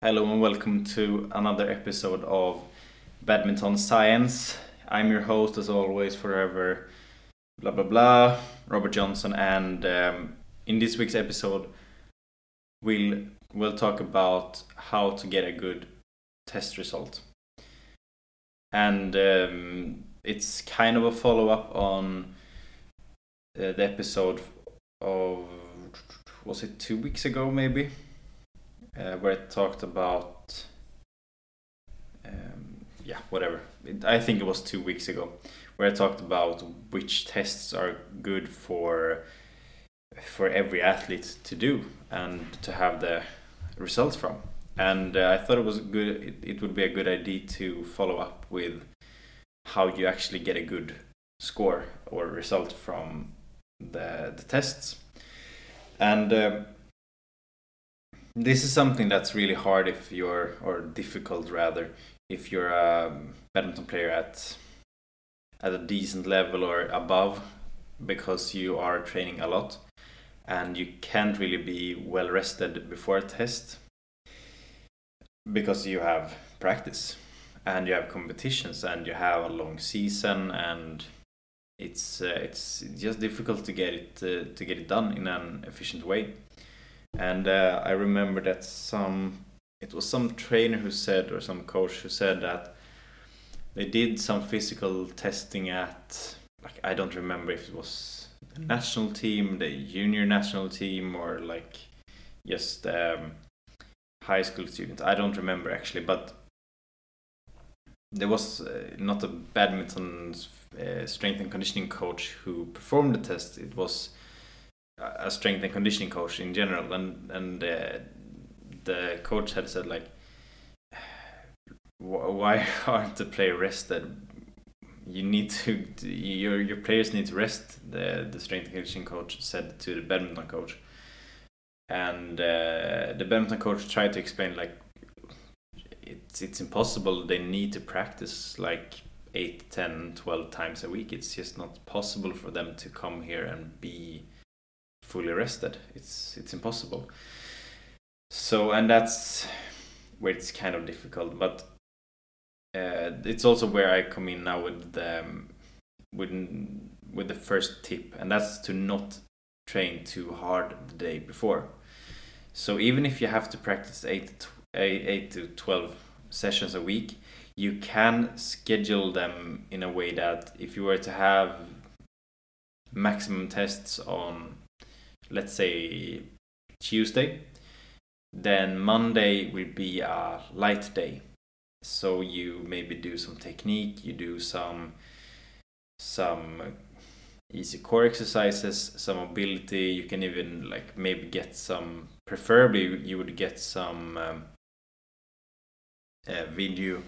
Hello and welcome to another episode of Badminton Science. I'm your host, as always, forever, blah blah blah, Robert Jonsson, and um, in this week's episode, we'll we'll talk about how to get a good test result, and um, it's kind of a follow up on uh, the episode of was it two weeks ago maybe uh, where it talked about um, yeah whatever. It, i think it was two weeks ago where i talked about which tests are good for for every athlete to do and to have the results from. And uh, i thought it was good it, it would be a good idea to follow up with how you actually get a good score or result from the, the tests. And uh, this is something that's really hard if you're or difficult rather if you're a badminton player at at a decent level or above because you are training a lot and you can't really be well rested before a test because you have practice and you have competitions and you have a long season and it's uh, it's just difficult to get it uh, to get it done in an efficient way and uh, I remember that some it was some trainer who said or some coach who said that they did some physical testing at like I don't remember if it was the national team, the junior national team, or like just um, high school students. I don't remember actually, but there was uh, not a badminton uh, strength and conditioning coach who performed the test. It was a strength and conditioning coach in general, and and uh, the coach had said like, why aren't the player rested? You need to your your players need to rest. The the strength and conditioning coach said to the badminton coach, and uh, the badminton coach tried to explain like, it's it's impossible. They need to practice like 8 10 12 times a week it's just not possible for them to come here and be fully rested. It's it's impossible. So and that's where it's kind of difficult, but uh, it's also where I come in now with the um, with with the first tip, and that's to not train too hard the day before. So even if you have to practice eight eight to twelve sessions a week, you can schedule them in a way that if you were to have maximum tests on let's say Tuesday, then Monday will be a light day. So you maybe do some technique, you do some some easy core exercises, some mobility. You can even like maybe get some. Preferably, you would get some um, uh, video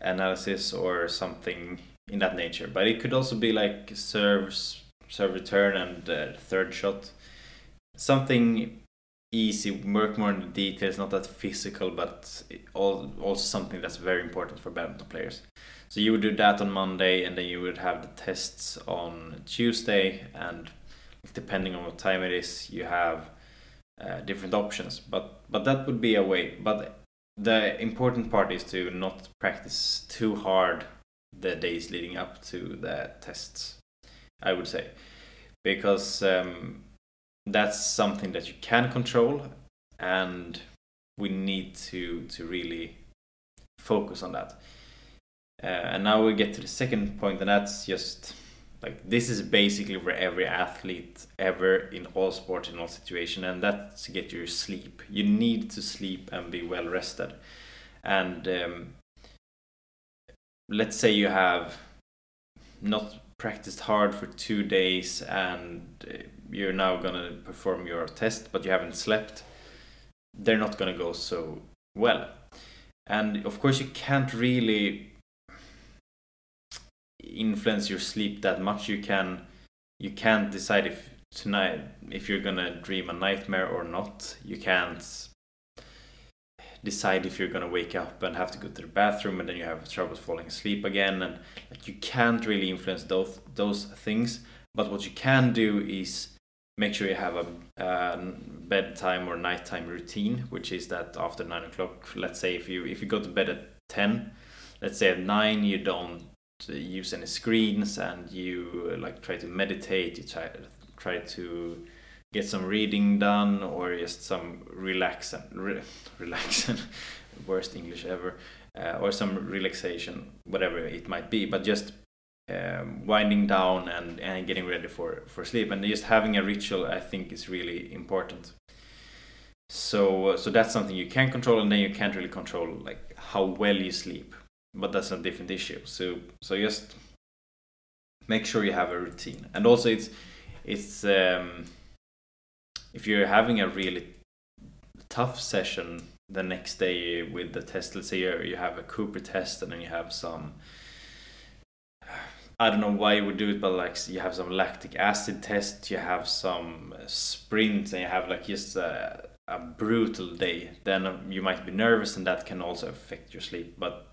analysis or something in that nature. But it could also be like serves serve return and uh, third shot. Something easy, work more on the details, not that physical, but all, also something that's very important for badminton players. So you would do that on Monday, and then you would have the tests on Tuesday, and depending on what time it is, you have uh, different options. But but that would be a way. But the important part is to not practice too hard the days leading up to the tests. I would say, because um, that's something that you can control, and we need to to really focus on that. Uh, and now we get to the second point, and that's just like this is basically for every athlete ever in all sports in all situations, and that's to get your sleep. You need to sleep and be well rested, and um, let's say you have not practiced hard for two days and uh, you're now gonna perform your test but you haven't slept they're not gonna go so well. And of course you can't really influence your sleep that much. You can you can't decide if tonight if you're gonna dream a nightmare or not. You can't decide if you're gonna wake up and have to go to the bathroom and then you have trouble falling asleep again and like you can't really influence those those things. But what you can do is make sure you have a, bedtime or nighttime routine, which is that after nine o'clock, let's say if you if you go to bed at ten, let's say at nine you don't use any screens and you uh, like try to meditate, you try try to get some reading done or just some relax and re, worst English ever uh, or some relaxation, whatever it might be, but just um, winding down and, and getting ready for, for sleep. And just having a ritual I think is really important. So so that's something you can control and then you can't really control like how well you sleep. But that's a different issue. So so just make sure you have a routine. And also it's it's um, if you're having a really tough session the next day with the test let's say you have a cooper test and then you have some I don't know why you would do it, but like you have some lactic acid test, you have some sprints, and you have like just a, a brutal day. Then you might be nervous, and that can also affect your sleep. But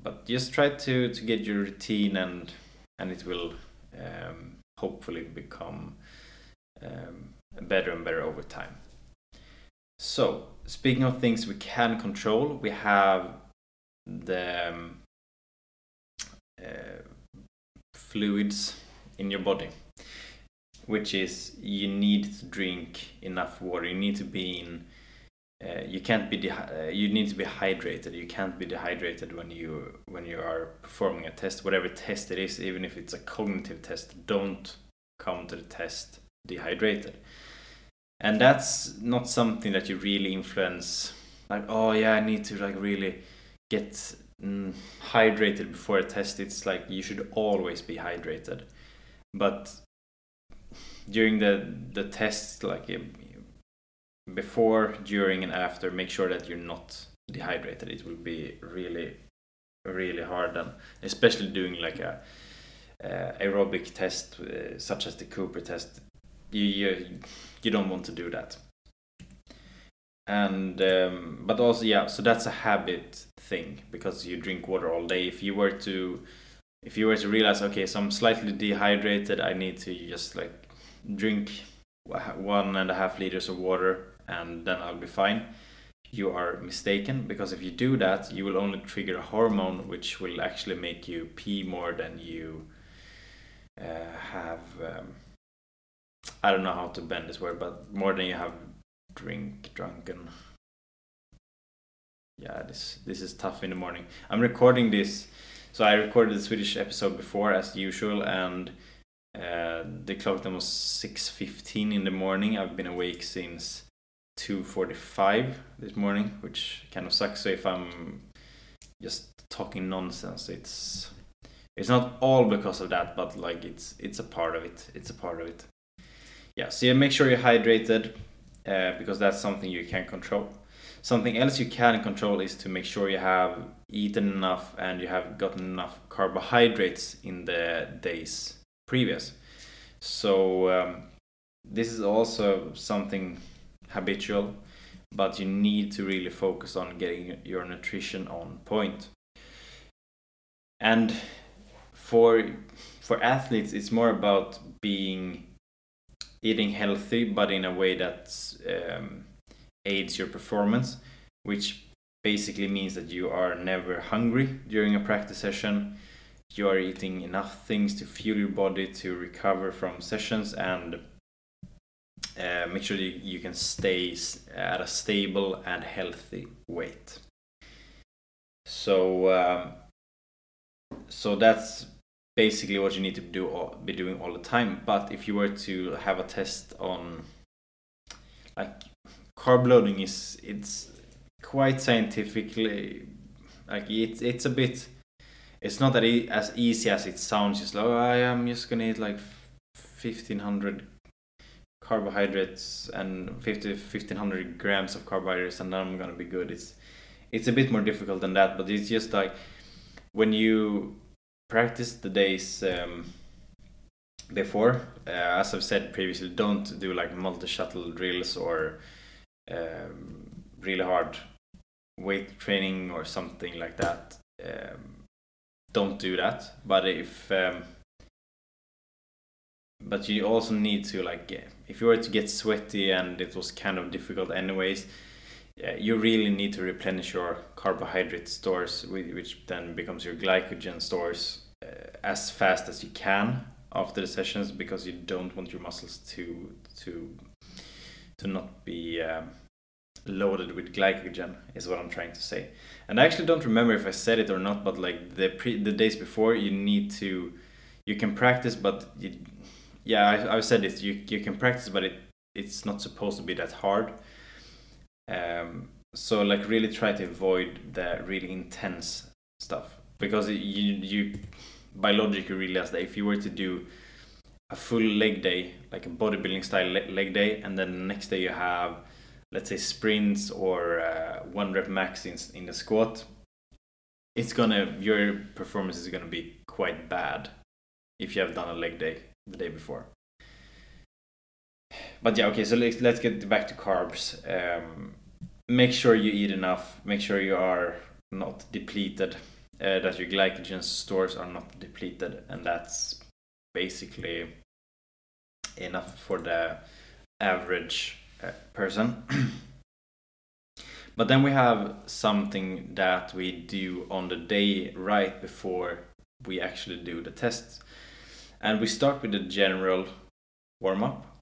but just try to to get your routine, and and it will um, hopefully become um, better and better over time. So speaking of things we can control, we have the um, uh, fluids in your body which is you need to drink enough water. You need to be in uh, you can't be uh, you need to be hydrated. You can't be dehydrated when you when you are performing a test. Whatever test it is even if it's a cognitive test don't come to the test dehydrated and that's not something that you really influence. Like oh yeah i need to like really get mm, hydrated before a test. It's like you should always be hydrated. But during the the test like before during and after make sure that you're not dehydrated. It will be really really hard. And especially doing like a uh, aerobic test uh, such as the cooper test you, you you don't want to do that. And um, but also yeah so that's a habit thing because you drink water all day. If you were to if you were to realize okay so i'm slightly dehydrated i need to just like drink one and a half liters of water and then i'll be fine you are mistaken. Because if you do that you will only trigger a hormone which will actually make you pee more than you uh, have um, i don't know how to bend this word but more than you have drink drunken yeah this this is tough in the morning. I'm recording this so i recorded the swedish episode before as usual and uh, the clock time was 6.15 in the morning. I've been awake since 2.45 this morning which kind of sucks. So if i'm just talking nonsense it's it's not all because of that but like it's it's a part of it. It's a part of it yeah so you make sure you're hydrated uh, because that's something you can control. Something else you can control is to make sure you have eaten enough and you have gotten enough carbohydrates in the days previous. So um, this is also something habitual, but you need to really focus on getting your nutrition on point. And for for athletes, it's more about being eating healthy but in a way that um, aids your performance which basically means that you are never hungry during a practice session. You are eating enough things to fuel your body to recover from sessions and uh, make sure you, you can stay at a stable and healthy weight. So um, so that's basically what you need to do be doing all the time. But if you were to have a test on like carb loading is it's quite scientifically like it's it's a bit it's not that e- as easy as it sounds just like oh, I am just gonna eat like 1500 carbohydrates and 50 1500 grams of carbohydrates and then I'm gonna be good it's it's a bit more difficult than that but it's just like when you practice the days um, before. Uh, as I've said previously, don't do like multi shuttle drills or um, really hard weight training or something like that. Um, don't do that. But if um, but you also need to like if you were to get sweaty and it was kind of difficult anyways you really need to replenish your carbohydrate stores which then becomes your glycogen stores uh, as fast as you can after the sessions because you don't want your muscles to to to not be um, loaded with glycogen is what I'm trying to say. And I actually don't remember if I said it or not, but like the pre the days before, you need to you can practice, but you, yeah, I, I said this. You you can practice, but it it's not supposed to be that hard. Um, so like really try to avoid the really intense stuff because you you by logic you realize that if you were to do a full leg day, like a bodybuilding style leg day, and then the next day you have, let's say, sprints or uh, one rep max in, in the squat, it's gonna your performance is gonna be quite bad if you have done a leg day the day before. But yeah, okay. So let's let's get back to carbs. Um, make sure you eat enough. Make sure you are not depleted. Uh, that your glycogen stores are not depleted, and that's basically enough for the average uh, person. but then we have something that we do on the day right before we actually do the tests. And we start with the general warm up,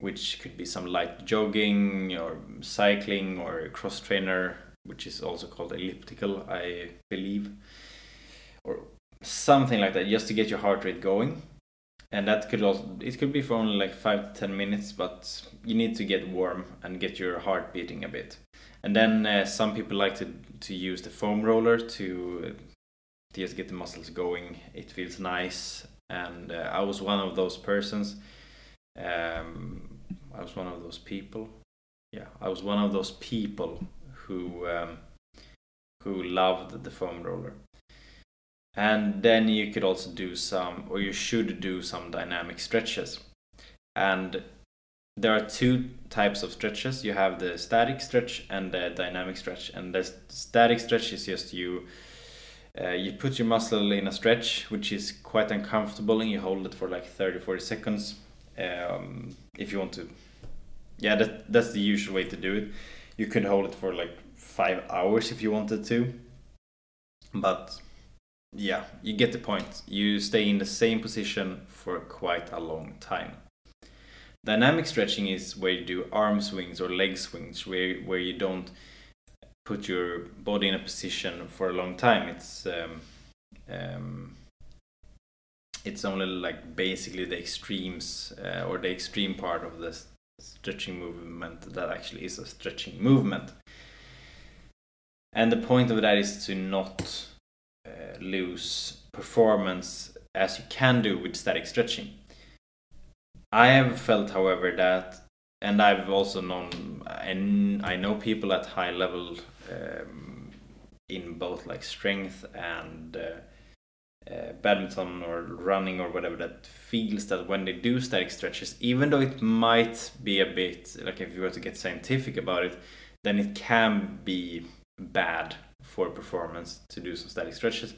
which could be some light jogging or cycling or cross trainer, which is also called elliptical, I believe, or something like that, just to get your heart rate going. And that could also it could be for only like five to ten minutes but you need to get warm and get your heart beating a bit. And then uh, some people like to to use the foam roller to, to just get the muscles going. It feels nice. And uh, i was one of those persons um, was one of those people. Yeah i was one of those people who um, who loved the foam roller. And then you could also do some or you should do some dynamic stretches. And there are two types of stretches. You have the static stretch and the dynamic stretch. And the static stretch is just you uh, you put your muscle in a stretch which is quite uncomfortable and you hold it for like 30 40 seconds um, if you want to yeah that, that's the usual way to do it you could hold it for like five hours if you wanted to but yeah, you get the point. You stay in the same position for quite a long time. Dynamic stretching is where you do arm swings or leg swings, where where you don't put your body in a position for a long time. It's um, um, it's only like basically the extremes uh, or the extreme part of the stretching movement that actually is a stretching movement. And the point of that is to not uh, lose performance as you can do with static stretching. I have felt, however, that, and I've also known, and I know people at high level um, in both like strength and uh, uh, badminton or running or whatever that feels that when they do static stretches, even though it might be a bit like if you were to get scientific about it, then it can be bad for performance to do some static stretches.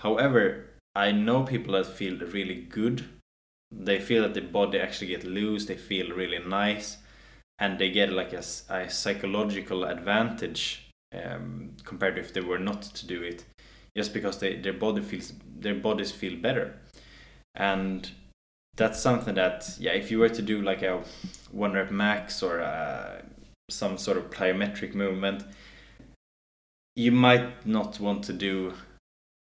However, I know people that feel really good. They feel that the body actually get loose. They feel really nice, and they get like a, a psychological advantage um, compared to if they were not to do it, just because they, their body feels their bodies feel better, and that's something that yeah, if you were to do like a one rep max or a, uh, some sort of plyometric movement, you might not want to do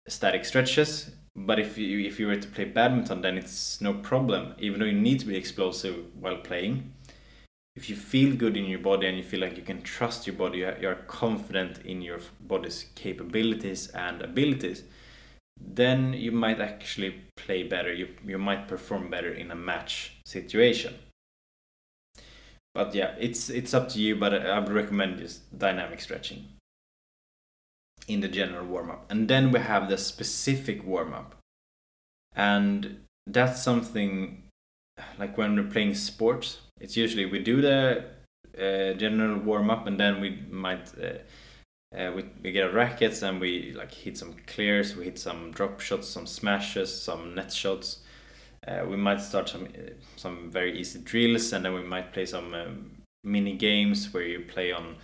static stretches. But if you if you were to play badminton then it's no problem even though you need to be explosive while playing if you feel good in your body and you feel like you can trust your body you're confident in your body's capabilities and abilities then you might actually play better you, you might perform better in a match situation but yeah it's it's up to you but i would recommend just dynamic stretching in the general warm up. And then we have the specific warm up. And that's something like when we're playing sports, it's usually we do the uh, general warm up and then we might uh, uh, we, we get our rackets and we like hit some clears, we hit some drop shots, some smashes, some net shots, Uh, we might start some uh, some very easy drills, and then we might play some um, mini games where you play on.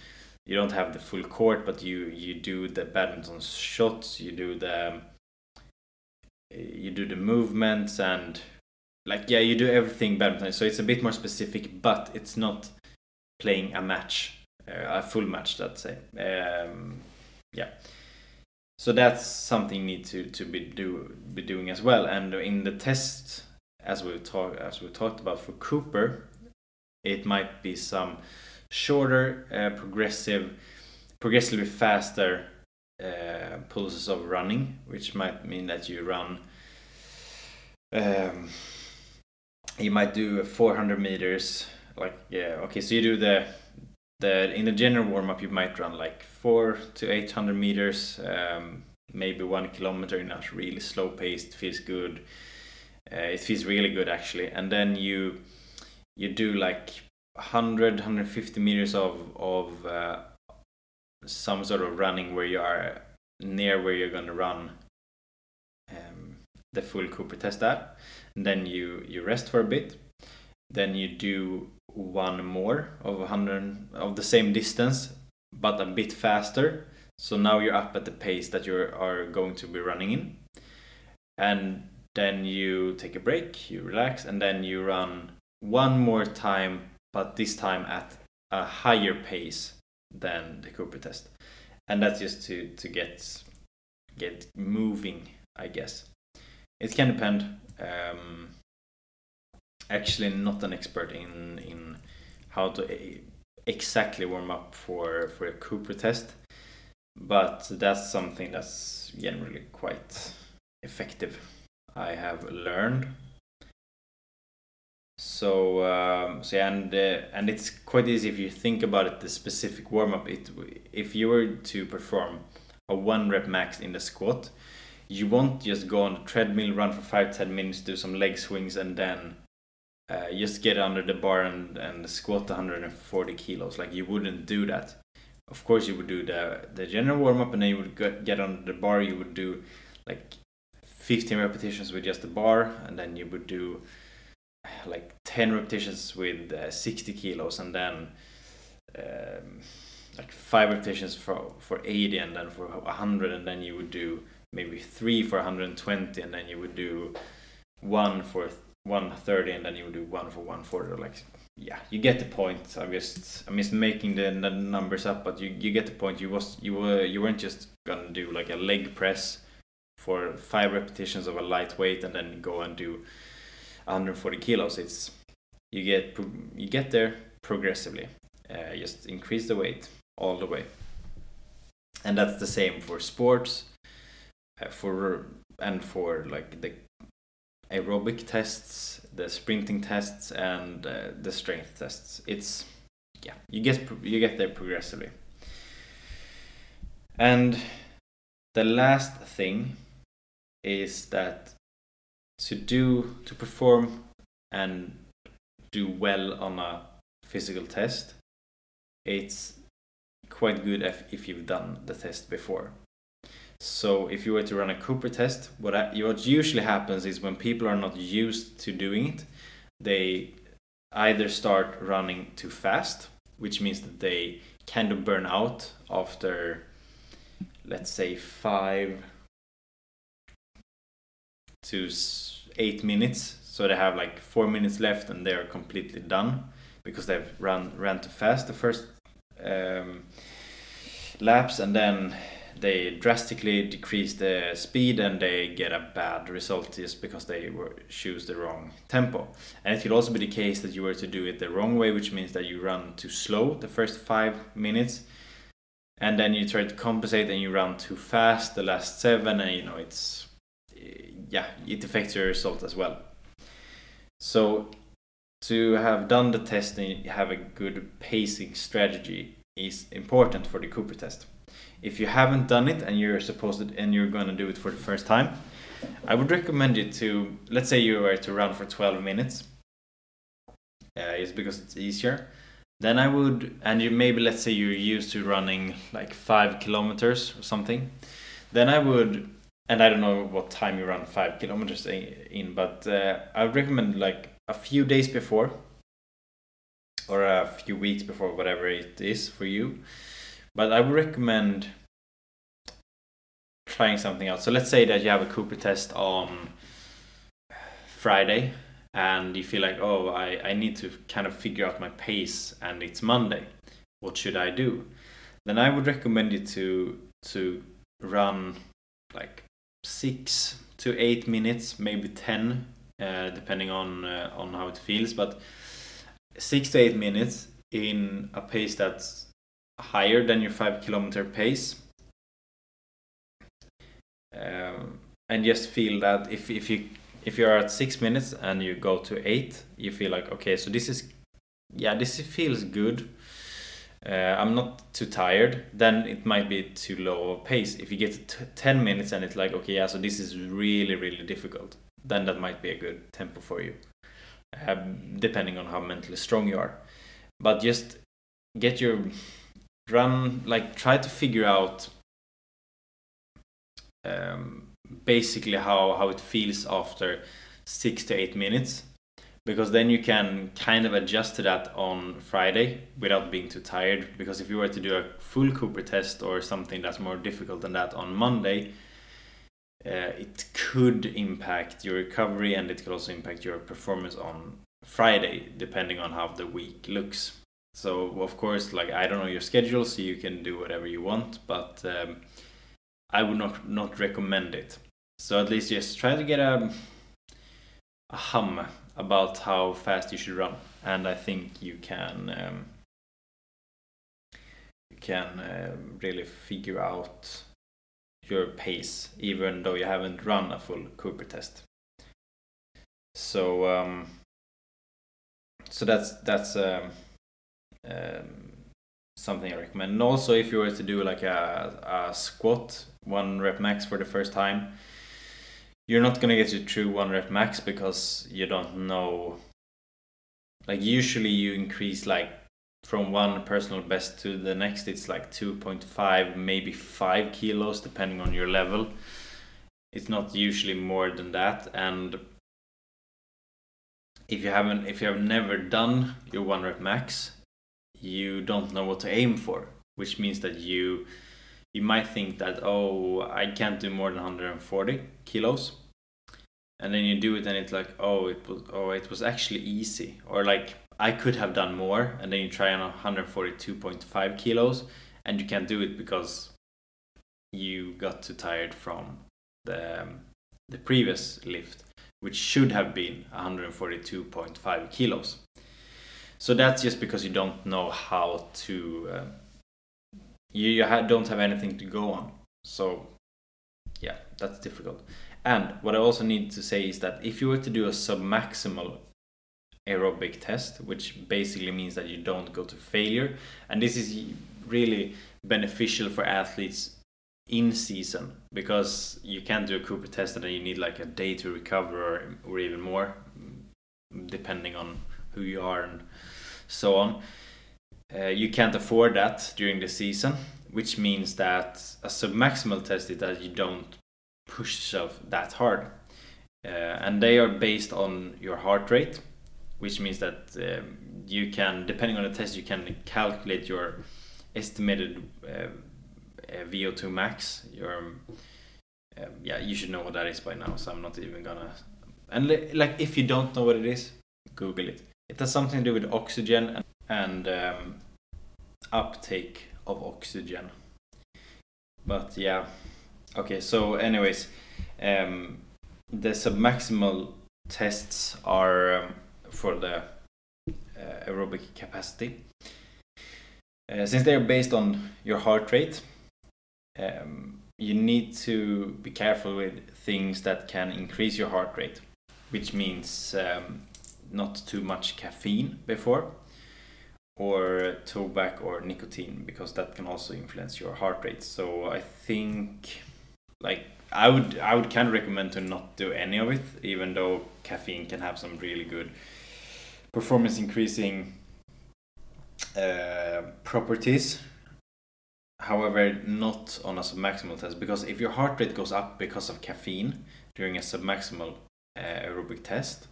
You don't have the full court, but you you do the badminton shots. You do the you do the movements and like yeah you do everything badminton. So it's a bit more specific, but it's not playing a match, uh, a full match. Let's say. Um, yeah so that's something you need to, to be do be doing as well and in the test as we talked as we talked about for Cooper, it might be some shorter, uh, progressive, progressively faster uh, pulses of running, which might mean that you run. Um, you might do 400 meters, like yeah, okay. So you do the the in the general warm up, you might run like four to 800 meters, um, maybe one kilometer in a really slow pace. feels good uh, it feels really good actually. And then you you do like 100 150 meters of of uh, some sort of running where you are near where you're gonna run um, the full Cooper test at. Then you you rest for a bit. Then you do one more of 100 of the same distance but a bit faster so now you're up at the pace that you are going to be running in and then you take a break, you relax, and then you run one more time, but this time at a higher pace than the Cooper test. And that's just to, to get get moving, I guess. It can depend. Um, actually, not an expert in in how to exactly warm up for for a Cooper test, but that's something that's generally quite effective. I have learned. So, um, so yeah, and uh, and it's quite easy if you think about it. The specific warm up, it if you were to perform a one rep max in the squat, you won't just go on the treadmill, run for five ten minutes, do some leg swings, and then uh, just get under the bar and and squat 140 kilos. Like you wouldn't do that. Of course, you would do the the general warm up, and then you would get, get under the bar. You would do like 15 repetitions with just the bar and then you would do like 10 repetitions with uh, 60 kilos and then um, like 5 repetitions for, for 80 and then for 100 and then you would do maybe 3 for 120 and then you would do 1 for 130 and then you would do 1 for 140 like yeah you get the point. I'm just i'm just making the, the numbers up but you, you get the point. You was you were you weren't just gonna do like a leg press for five repetitions of a light weight and then go and do 140 kilos. It's you get you get there progressively. Uh, just increase the weight all the way. And that's the same for sports for and for like the aerobic tests the sprinting tests and uh, the strength tests. It's yeah you get you get there progressively. And the last thing is that to do to perform and do well on a physical test it's quite good if, if you've done the test before so if you were to run a cooper test what, I, what usually happens is when people are not used to doing it they either start running too fast which means that they kind of burn out after let's say five to eight minutes. So they have like four minutes left and they're completely done because they've run ran too fast the first um, laps and then they drastically decrease the speed and they get a bad result just because they were choose the wrong tempo. And it could also be the case that you were to do it the wrong way, which means that you run too slow the first five minutes, and then you try to compensate and you run too fast the last seven, and you know it's yeah, it affects your result as well. So to have done the test and have a good pacing strategy is important for the Cooper test. If you haven't done it and you're supposed to, and you're going to do it for the first time, I would recommend you to let's say you were to run for 12 minutes. Uh, it's because it's easier. Then I would, and you maybe let's say you're used to running like five kilometers or something. Then I would and I don't know what time you run five kilometers in, but uh, I would recommend like a few days before or a few weeks before, whatever it is for you. But I would recommend trying something else. So let's say that you have a Cooper test on Friday and you feel like, oh, I, I need to kind of figure out my pace and it's Monday. What should I do? Then I would recommend you to to run like six to eight minutes, maybe ten, uh, depending on uh, on how it feels. But six to eight minutes in a pace that's higher than your five kilometer pace, um, and just feel that if if you if you're at six minutes and you go to eight, you feel like okay, so this is yeah, this feels good uh, I'm not too tired, then it might be too low of pace. If you get to 10 minutes and it's like, okay, yeah, so this is really, really difficult, then that might be a good tempo for you, um, depending on how mentally strong you are. But just get your run, like, try to figure out um, basically how, how it feels after six to eight minutes because then you can kind of adjust to that on Friday without being too tired. Because if you were to do a full Cooper test or something that's more difficult than that on Monday, uh, it could impact your recovery and it could also impact your performance on Friday, depending on how the week looks. So, of course, like I don't know your schedule, so you can do whatever you want, but um, I would not not recommend it. So at least just try to get a a hum about how fast you should run, and I think you can um, you can uh, really figure out your pace, even though you haven't run a full Cooper test. So um, so that's that's um, um, something I recommend. And also, if you were to do like a, a squat, one rep max for the first time, you're not gonna get your true one rep max because you don't know like usually you increase like from one personal best to the next it's like 2.5 maybe 5 kilos depending on your level it's not usually more than that and if you haven't if you have never done your one rep max you don't know what to aim for which means that you you might think that oh i can't do more than 140 kilos. And then you do it and it's like oh it was oh it was actually easy. Or like i could have done more. And then you try on 142.5 kilos and you can't do it because you got too tired from the um, the previous lift which should have been 142.5 kilos so that's just because you don't know how to uh, you, you ha- don't have anything to go on. So yeah that's difficult. And what I also need to say is that if you were to do a submaximal aerobic test, which basically means that you don't go to failure, and this is really beneficial for athletes in season because you can't do a Cooper test and then you need like a day to recover or, or even more, depending on who you are and so on. Uh, you can't afford that during the season, which means that a submaximal test is that you don't push yourself that hard. Uh, and they are based on your heart rate, which means that um, you can, depending on the test, you can calculate your estimated uh, uh VO2 max. Your um, yeah, you should know what that is by now, so I'm not even gonna. And like, if you don't know what it is, Google it. It has something to do with oxygen and, and um, uptake of oxygen. But yeah, Okay, so anyways, um, the submaximal tests are um, for the uh, aerobic capacity. Uh, since they are based on your heart rate, um, you need to be careful with things that can increase your heart rate, which means um, not too much caffeine before, or tobacco or nicotine, because that can also influence your heart rate. So I think like I would I would kind of recommend to not do any of it, even though caffeine can have some really good performance increasing uh, properties. however, not on a submaximal test because if your heart rate goes up because of caffeine during a submaximal uh, aerobic test,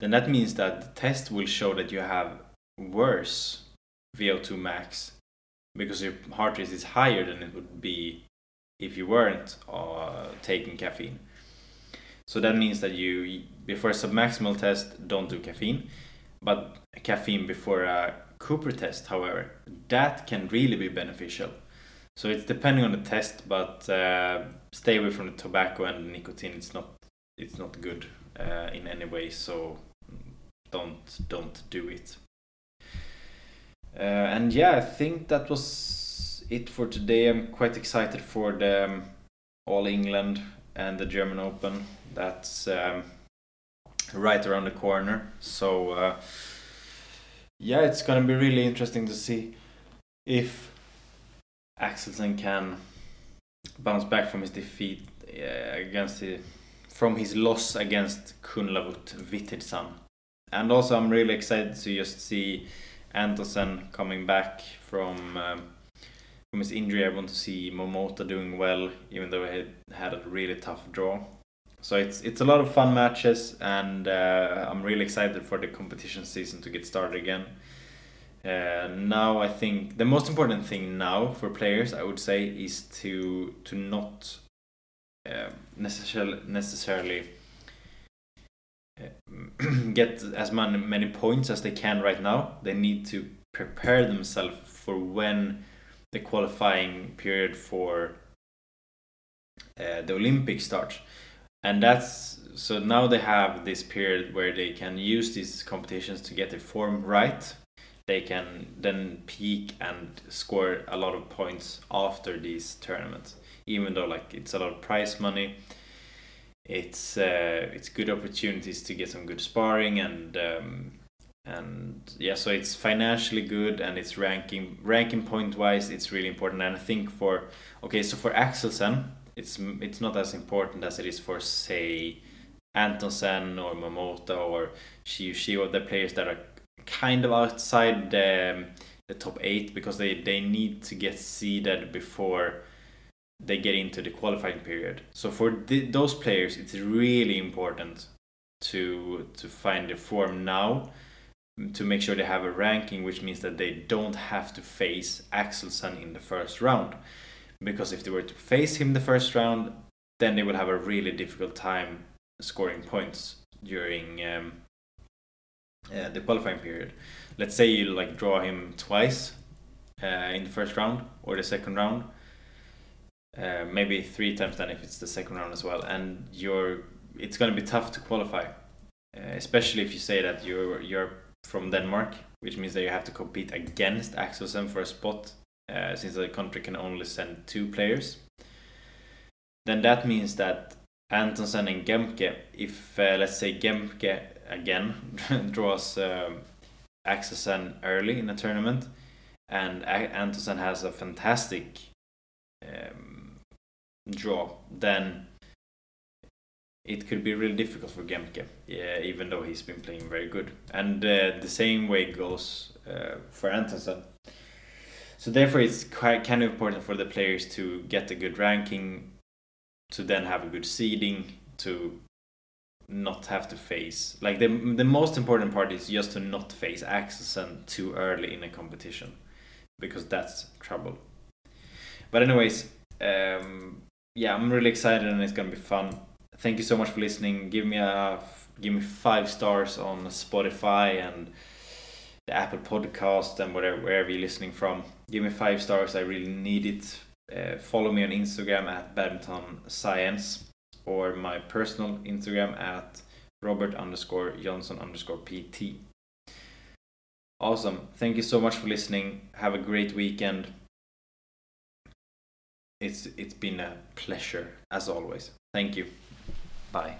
then that means that the test will show that you have worse VO2 max because your heart rate is higher than it would be if you weren't uh, taking caffeine. So that means that you, before a submaximal test, don't do caffeine, but caffeine before a Cooper test, however, that can really be beneficial. So it's depending on the test, but uh, stay away from the tobacco and nicotine. It's not it's not good uh, in any way. So don't don't do it. Uh, and yeah, I think that was it for today. I'm quite excited for the um, All England and the German Open. That's um, right around the corner. So uh, yeah, it's gonna be really interesting to see if Axelsen can bounce back from his defeat uh, against the from his loss against Kunlavut Vitidsarn. And also, I'm really excited to just see Antonsen coming back from um, from his injury. I want to see Momota doing well, even though he had a really tough draw. So it's it's a lot of fun matches, and uh, I'm really excited for the competition season to get started again. Uh, now I think the most important thing now for players, I would say, is to to not uh, necessarily necessarily get as many many points as they can right now. They need to prepare themselves for when the qualifying period for uh, the Olympics starts, and that's so now they have this period where they can use these competitions to get their form right. They can then peak and score a lot of points after these tournaments, even though like it's a lot of prize money it's uh, it's good opportunities to get some good sparring and um, and yeah so it's financially good and it's ranking ranking point wise it's really important. And I think for okay so for Axelsen it's it's not as important as it is for say Antonsen or Momota or Shiu or the players that are kind of outside the, the top eight because they, they need to get seeded before they get into the qualifying period. So for th- those players, it's really important to to find the form now to make sure they have a ranking, which means that they don't have to face Axelsen in the first round. Because if they were to face him the first round, then they will have a really difficult time scoring points during um, uh, the qualifying period. Let's say you like draw him twice uh, in the first round or the second round uh, maybe three times then if it's the second round as well. And you're it's going to be tough to qualify uh, especially if you say that you're you're from Denmark which means that you have to compete against Axelsen for a spot uh, since the country can only send two players. Then that means that Antonsen and Gemke if uh, let's say Gemke again draws um, Axelsen early in a tournament and Antonsen has a fantastic um, draw, then it could be really difficult for Gemke, yeah, even though he's been playing very good. And uh, the same way goes uh, for Antonsen. So therefore, it's quite kind of important for the players to get a good ranking, to then have a good seeding, to not have to face like the the most important part is just to not face Axelsen too early in a competition, because that's trouble. But anyways, um, yeah, I'm really excited and it's gonna be fun. Thank you so much for listening. Give me a give me five stars on Spotify and the Apple Podcast and whatever wherever you're listening from. Give me five stars. I really need it. Uh, follow me on Instagram at badminton science or my personal Instagram at Robert underscore Jonsson underscore PT. Awesome. Thank you so much for listening. Have a great weekend it's it's been a pleasure as always. Thank you. Bye.